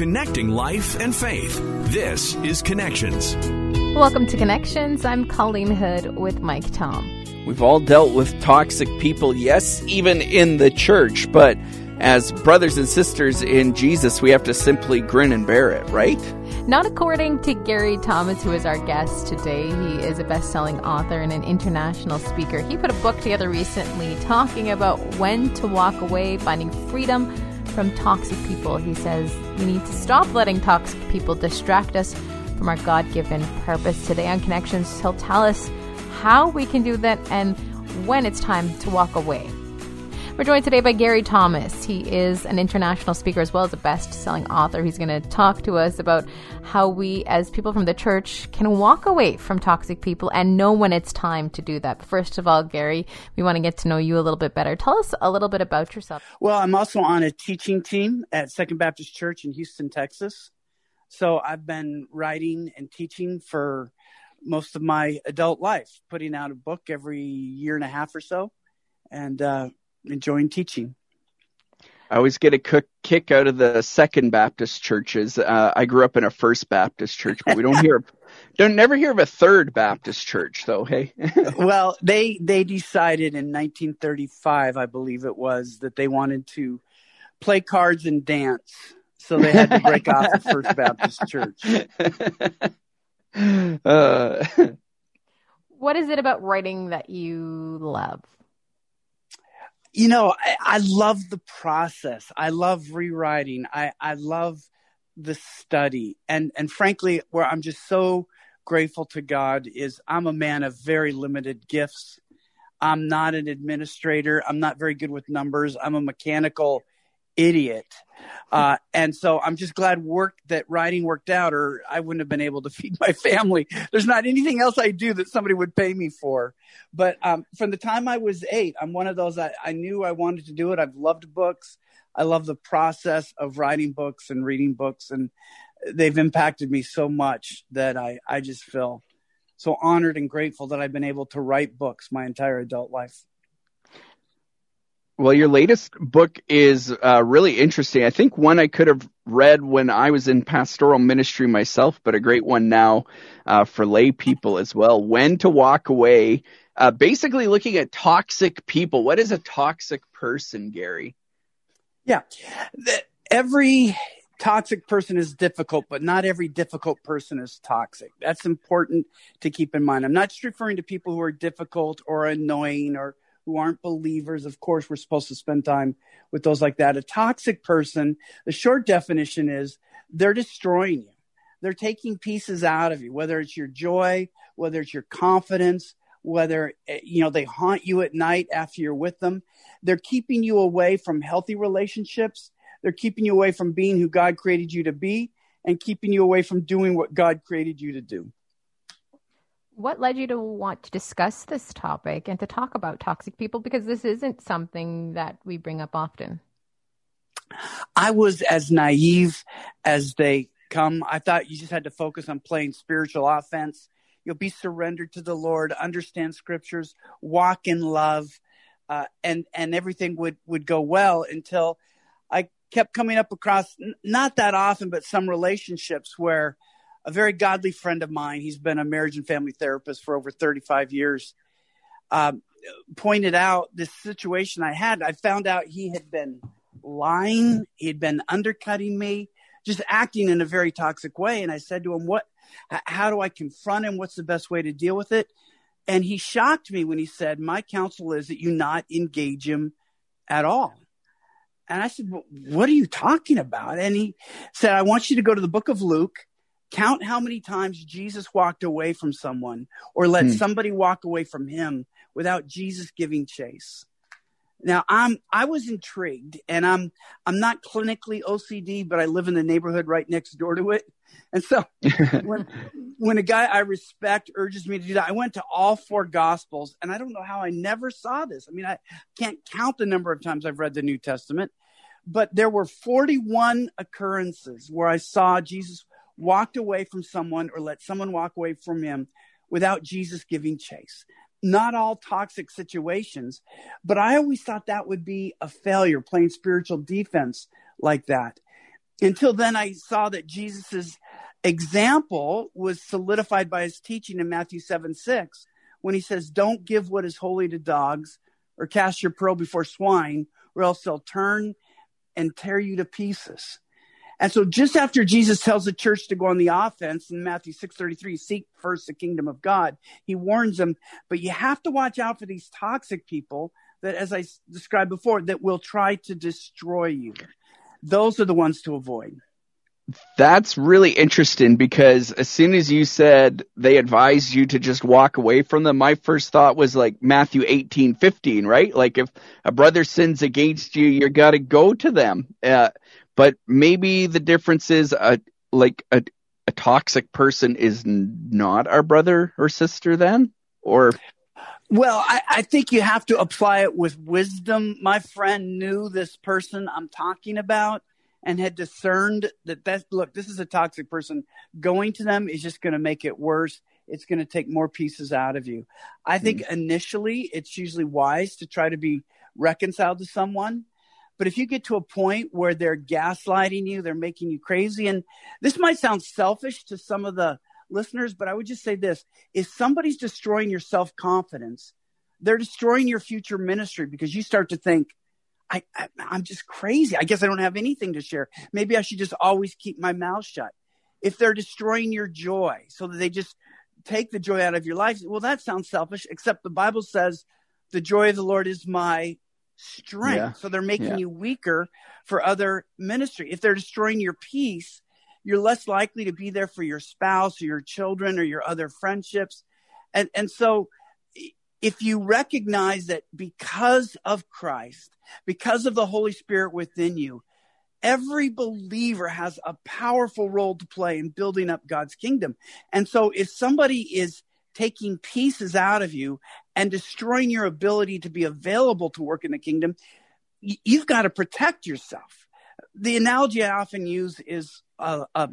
connecting life and faith. This is Connections. Welcome to Connections. I'm Colleen Hood with Mike Tom. We've all dealt with toxic people, yes, even in the church, but as brothers and sisters in Jesus, we have to simply grin and bear it, right? Not according to Gary Thomas, who is our guest today. He is a best selling author and an international speaker. He put a book together recently talking about when to walk away, finding freedom from toxic people. He says we need to stop letting toxic people distract us from our God given purpose. Today on Connections, he'll tell us how we can do that and when it's time to walk away. We're joined today by Gary Thomas. He is an international speaker as well as a best selling author. He's going to talk to us about how we, as people from the church, can walk away from toxic people and know when it's time to do that. First of all, Gary, we want to get to know you a little bit better. Tell us a little bit about yourself. Well, I'm also on a teaching team at Second Baptist Church in Houston, Texas. So I've been writing and teaching for most of my adult life, putting out a book every year and a half or so. And uh, enjoying teaching. I always get a kick out of the Second Baptist churches. Uh, I grew up in a First Baptist church, but we don't hear, don't never hear of a Third Baptist church, though. Hey, well, they they decided in 1935, I believe it was, that they wanted to play cards and dance, so they had to break off the First Baptist Church. Uh, what is it about writing that you love? You know, I, I, love the process. I love rewriting. I, I love the study. And, and frankly, where I'm just so grateful to God is I'm a man of very limited gifts. I'm not an administrator. I'm not very good with numbers. I'm a mechanical idiot. Uh, and so I'm just glad work that writing worked out, or I wouldn't have been able to feed my family. There's not anything else I do that somebody would pay me for. But um, from the time I was eight, I'm one of those. I, I knew I wanted to do it. I've loved books. I love the process of writing books and reading books, and they've impacted me so much that I I just feel so honored and grateful that I've been able to write books my entire adult life. Well, your latest book is uh, really interesting. I think one I could have read when I was in pastoral ministry myself, but a great one now uh, for lay people as well. When to walk away. Uh, basically, looking at toxic people. What is a toxic person, Gary? Yeah, every toxic person is difficult, but not every difficult person is toxic. That's important to keep in mind. I'm not just referring to people who are difficult or annoying or who aren't believers. Of course, we're supposed to spend time with those like that. A toxic person, the short definition is they're destroying you. They're taking pieces out of you, whether it's your joy, whether it's your confidence, whether eh, you know they haunt you at night after you're with them. They're keeping you away from healthy relationships. They're keeping you away from being who God created you to be and keeping you away from doing what God created you to do what led you to want to discuss this topic and to talk about toxic people? Because this isn't something that we bring up often. I was as naive as they come. I thought you just had to focus on playing spiritual offense. You'll be surrendered to the Lord, understand scriptures, walk in love, uh, and and everything would would go well until I kept coming up across not that often, but some relationships where a very godly friend of mine, he's been a marriage and family therapist for over 35 years, um, pointed out this situation I had. I found out he had been lying, he had been undercutting me, just acting in a very toxic way. And I said to him, What, how do I confront him? What's the best way to deal with it? And he shocked me when he said, My counsel is that you not engage him at all. And I said, well, What are you talking about? And he said, I want you to go to the book of Luke Count how many times Jesus walked away from someone or let hmm. somebody walk away from him without Jesus giving chase. Now I'm I was intrigued and I'm I'm not clinically OCD, but I live in the neighborhood right next door to it. And so when when a guy I respect urges me to do that, I went to all four gospels and I don't know how I never saw this. I mean, I can't count the number of times I've read the New Testament, but there were 41 occurrences where I saw Jesus walked away from someone or let someone walk away from him without Jesus giving chase. Not all toxic situations, but I always thought that would be a failure, playing spiritual defense like that. until then, I saw that Jesus's example was solidified by his teaching in Matthew 7 6, when he says, Don't give what is holy to dogs or cast your pearl before swine, or else they'll turn and tear you to pieces. And so just after Jesus tells the church to go on the offense in Matthew 6:33, seek first the kingdom of God, he warns them, but you have to watch out for these toxic people that as I described before that will try to destroy you. Those are the ones to avoid. That's really interesting because as soon as you said they advised you to just walk away from them, my first thought was like Matthew eighteen fifteen, right? Like if a brother sins against you, you got to go to them. Uh, but maybe the difference is a like a, a toxic person is not our brother or sister then, or well, I, I, think you have to apply it with wisdom. My friend knew this person I'm talking about and had discerned that that look, this is a toxic person. Going to them is just going to make it worse. It's going to take more pieces out of you. I think mm. initially it's usually wise to try to be reconciled to someone. But if you get to a point where they're gaslighting you, they're making you crazy, and this might sound selfish to some of the listeners, but I would just say this if somebody's destroying your self confidence, they're destroying your future ministry because you start to think, I, I I'm just crazy. I guess I don't have anything to share. Maybe I should just always keep my mouth shut. If they're destroying your joy so that they just take the joy out of your life, well, that sounds selfish, except the Bible says the joy of the Lord is my strength. Yeah. So they're making yeah. you weaker for other ministry. If they're destroying your peace, you're less likely to be there for your spouse or your children or your other friendships. And, and so if you recognize that because of Christ, because of the Holy Spirit within you, every believer has a powerful role to play in building up God's kingdom. And so if somebody is taking pieces out of you and destroying your ability to be available to work in the kingdom, you've got to protect yourself. The analogy I often use is a, a,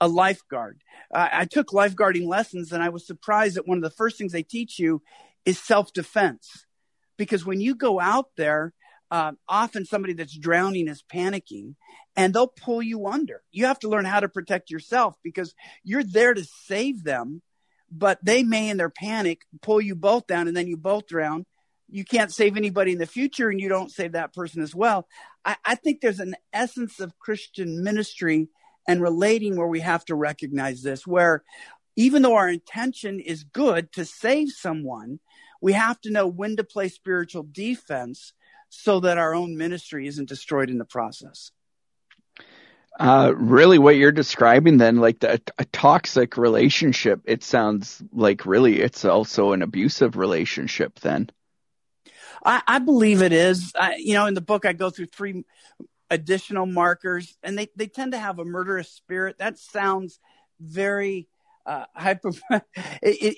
a lifeguard. I took lifeguarding lessons and I was surprised that one of the first things they teach you is self defense. Because when you go out there, uh, often somebody that's drowning is panicking and they'll pull you under. You have to learn how to protect yourself because you're there to save them, but they may, in their panic, pull you both down and then you both drown. You can't save anybody in the future and you don't save that person as well. I, I think there's an essence of Christian ministry and relating where we have to recognize this, where even though our intention is good to save someone, we have to know when to play spiritual defense so that our own ministry isn't destroyed in the process. Uh, really, what you're describing then, like the, a toxic relationship, it sounds like really it's also an abusive relationship then. I, I believe it is. I, you know, in the book, I go through three additional markers, and they, they tend to have a murderous spirit. That sounds very uh, hyper. it,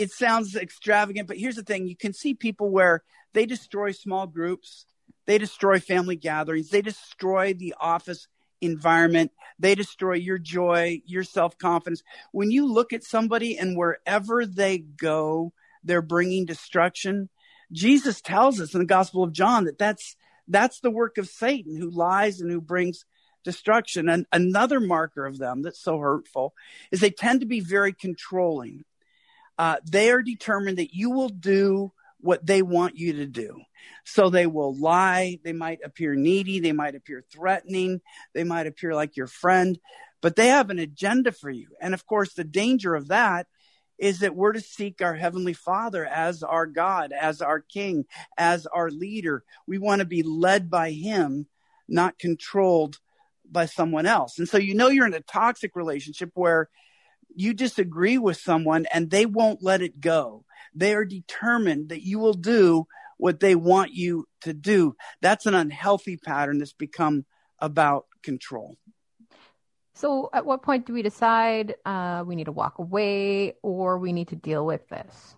it sounds extravagant, but here's the thing: you can see people where they destroy small groups, they destroy family gatherings, they destroy the office environment, they destroy your joy, your self confidence. When you look at somebody and wherever they go, they're bringing destruction. Jesus tells us in the Gospel of John that that's that's the work of Satan who lies and who brings destruction. And another marker of them that's so hurtful is they tend to be very controlling. Uh, they are determined that you will do what they want you to do. So they will lie. They might appear needy. They might appear threatening. They might appear like your friend, but they have an agenda for you. And of course, the danger of that is that we're to seek our Heavenly Father as our God, as our King, as our leader. We want to be led by Him, not controlled by someone else. And so you know you're in a toxic relationship where you disagree with someone and they won't let it go. They are determined that you will do what they want you to do. That's an unhealthy pattern that's become about control. So, at what point do we decide uh, we need to walk away or we need to deal with this?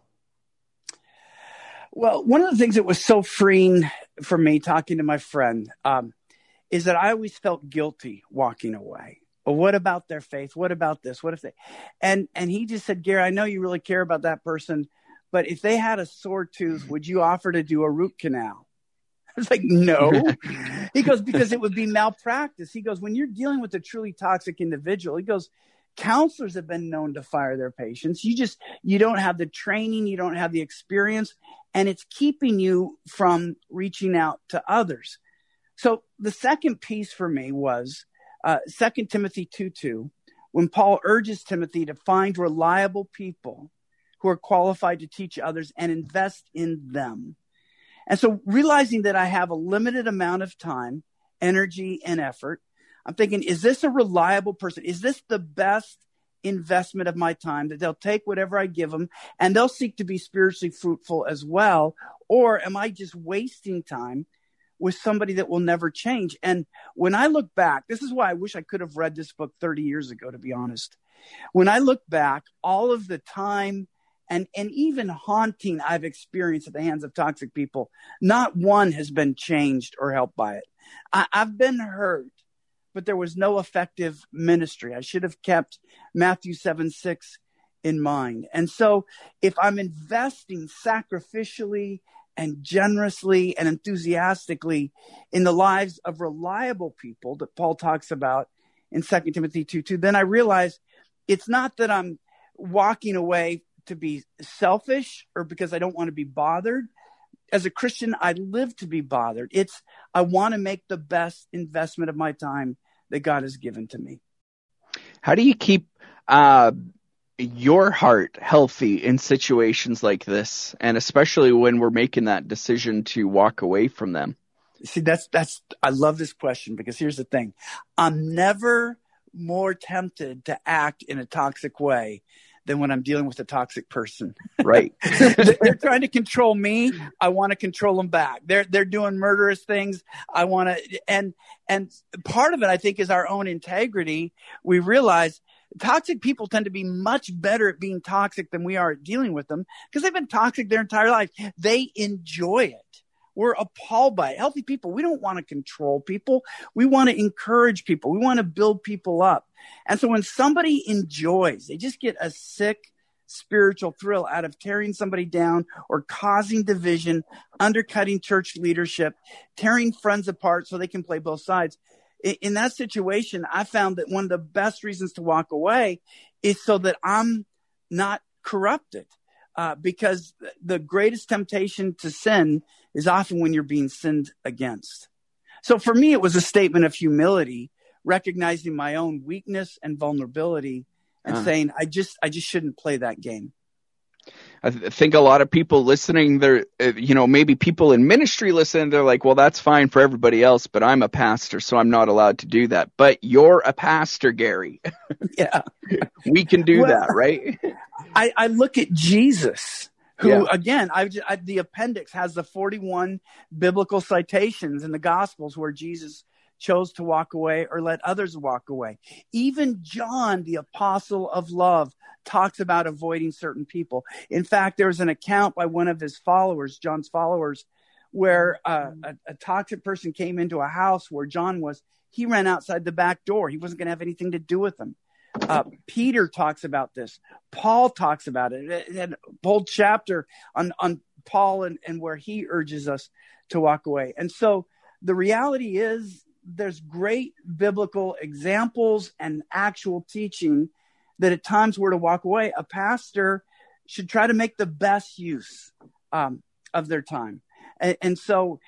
Well, one of the things that was so freeing for me talking to my friend um, is that I always felt guilty walking away. Well, what about their faith? What about this? What if they? And and he just said, Gary, I know you really care about that person, but if they had a sore tooth, would you offer to do a root canal? I was like, no. he goes, because it would be malpractice. He goes, when you're dealing with a truly toxic individual, he goes, counselors have been known to fire their patients. You just, you don't have the training, you don't have the experience, and it's keeping you from reaching out to others. So the second piece for me was uh, 2 Timothy 2 2, when Paul urges Timothy to find reliable people who are qualified to teach others and invest in them. And so realizing that I have a limited amount of time, energy, and effort, I'm thinking, is this a reliable person? Is this the best investment of my time that they'll take whatever I give them and they'll seek to be spiritually fruitful as well? Or am I just wasting time with somebody that will never change? And when I look back, this is why I wish I could have read this book 30 years ago, to be honest. When I look back, all of the time and, and even haunting I've experienced at the hands of toxic people, not one has been changed or helped by it. I, I've been hurt, but there was no effective ministry. I should have kept Matthew 7 6 in mind. And so if I'm investing sacrificially and generously and enthusiastically in the lives of reliable people that Paul talks about in 2 Timothy 2 2, then I realize it's not that I'm walking away to be selfish or because I don't want to be bothered. As a Christian, I live to be bothered. It's, I want to make the best investment of my time that God has given to me. How do you keep uh, your heart healthy in situations like this, and especially when we're making that decision to walk away from them? See, that's that's. I love this question because here's the thing: I'm never more tempted to act in a toxic way than when I'm dealing with a toxic person. Right. they're trying to control me. I want to control them back. They're they're doing murderous things. I want to and and part of it I think is our own integrity. We realize toxic people tend to be much better at being toxic than we are at dealing with them because they've been toxic their entire life. They enjoy it. We're appalled by it. Healthy people, we don't want to control people. We want to encourage people. We want to build people up. And so when somebody enjoys, they just get a sick spiritual thrill out of tearing somebody down or causing division, undercutting church leadership, tearing friends apart so they can play both sides. In that situation, I found that one of the best reasons to walk away is so that I'm not corrupted. Uh, because the greatest temptation to sin is often when you're being sinned against. So for me, it was a statement of humility, recognizing my own weakness and vulnerability and uh saying, I just, I just shouldn't play that game. I th- think a lot of people listening, they're, uh, you know, maybe people in ministry listen, they're like, well, that's fine for everybody else, but I'm a pastor, so I'm not allowed to do that. But you're a pastor, Gary. Yeah. we can do well, that, right? I, I look at Jesus who yeah. again I, I, the appendix has the 41 biblical citations in the gospels where jesus chose to walk away or let others walk away even john the apostle of love talks about avoiding certain people in fact there's an account by one of his followers john's followers where uh, a, a toxic person came into a house where john was he ran outside the back door he wasn't going to have anything to do with them uh, Peter talks about this. Paul talks about it. it had a whole chapter on, on Paul and, and where he urges us to walk away. And so the reality is there's great biblical examples and actual teaching that at times we're to walk away. A pastor should try to make the best use um, of their time. And, and so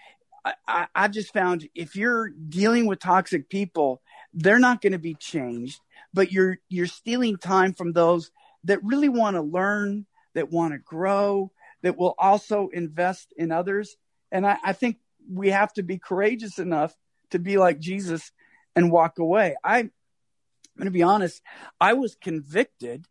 I, I've just found if you're dealing with toxic people, they're not going to be changed but you're you're stealing time from those that really want to learn, that want to grow, that will also invest in others. And I, I think we have to be courageous enough to be like Jesus and walk away. I, I'm going to be honest. I was convicted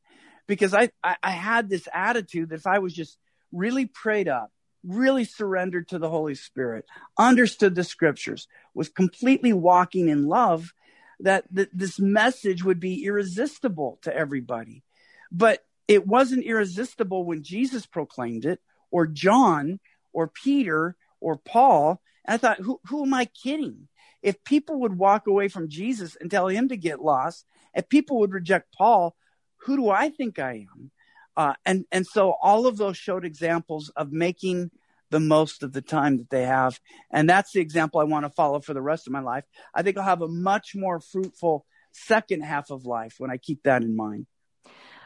because I, I, I had this attitude that if I was just really prayed up, really surrendered to the Holy Spirit, understood the scriptures, was completely walking in love, that th- this message would be irresistible to everybody. But it wasn't irresistible when Jesus proclaimed it, or John, or Peter, or Paul. And I thought, who, who am I kidding? If people would walk away from Jesus and tell him to get lost, if people would reject Paul, who do I think I am? Uh, and and so all of those showed examples of making the most of the time that they have. And that's the example I want to follow for the rest of my life. I think I'll have a much more fruitful second half of life when I keep that in mind.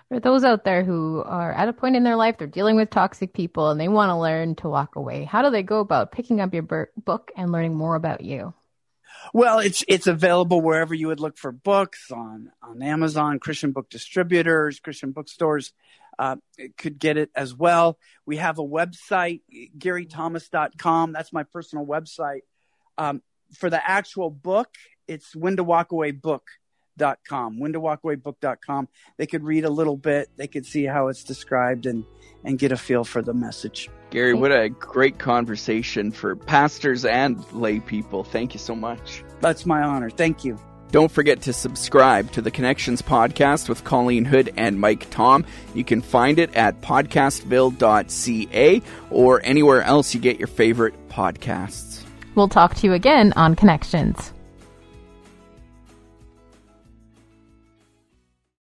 For those out there who are at a point in their life, they're dealing with toxic people and they want to learn to walk away, how do they go about picking up your book and learning more about you? Well, it's it's available wherever you would look for books on on Amazon, Christian book distributors, Christian bookstores uh, could get it as well. We have a website, GaryThomas.com. That's my personal website. Um, for the actual book, it's when to walk away book.com, when to walk away book.com. They could read a little bit, they could see how it's described and, and get a feel for the message. Gary, what a great conversation for pastors and lay people. Thank you so much. That's my honor. Thank you. Don't forget to subscribe to the Connections podcast with Colleen Hood and Mike Tom. You can find it at podcastville.ca or anywhere else you get your favorite podcasts. We'll talk to you again on Connections.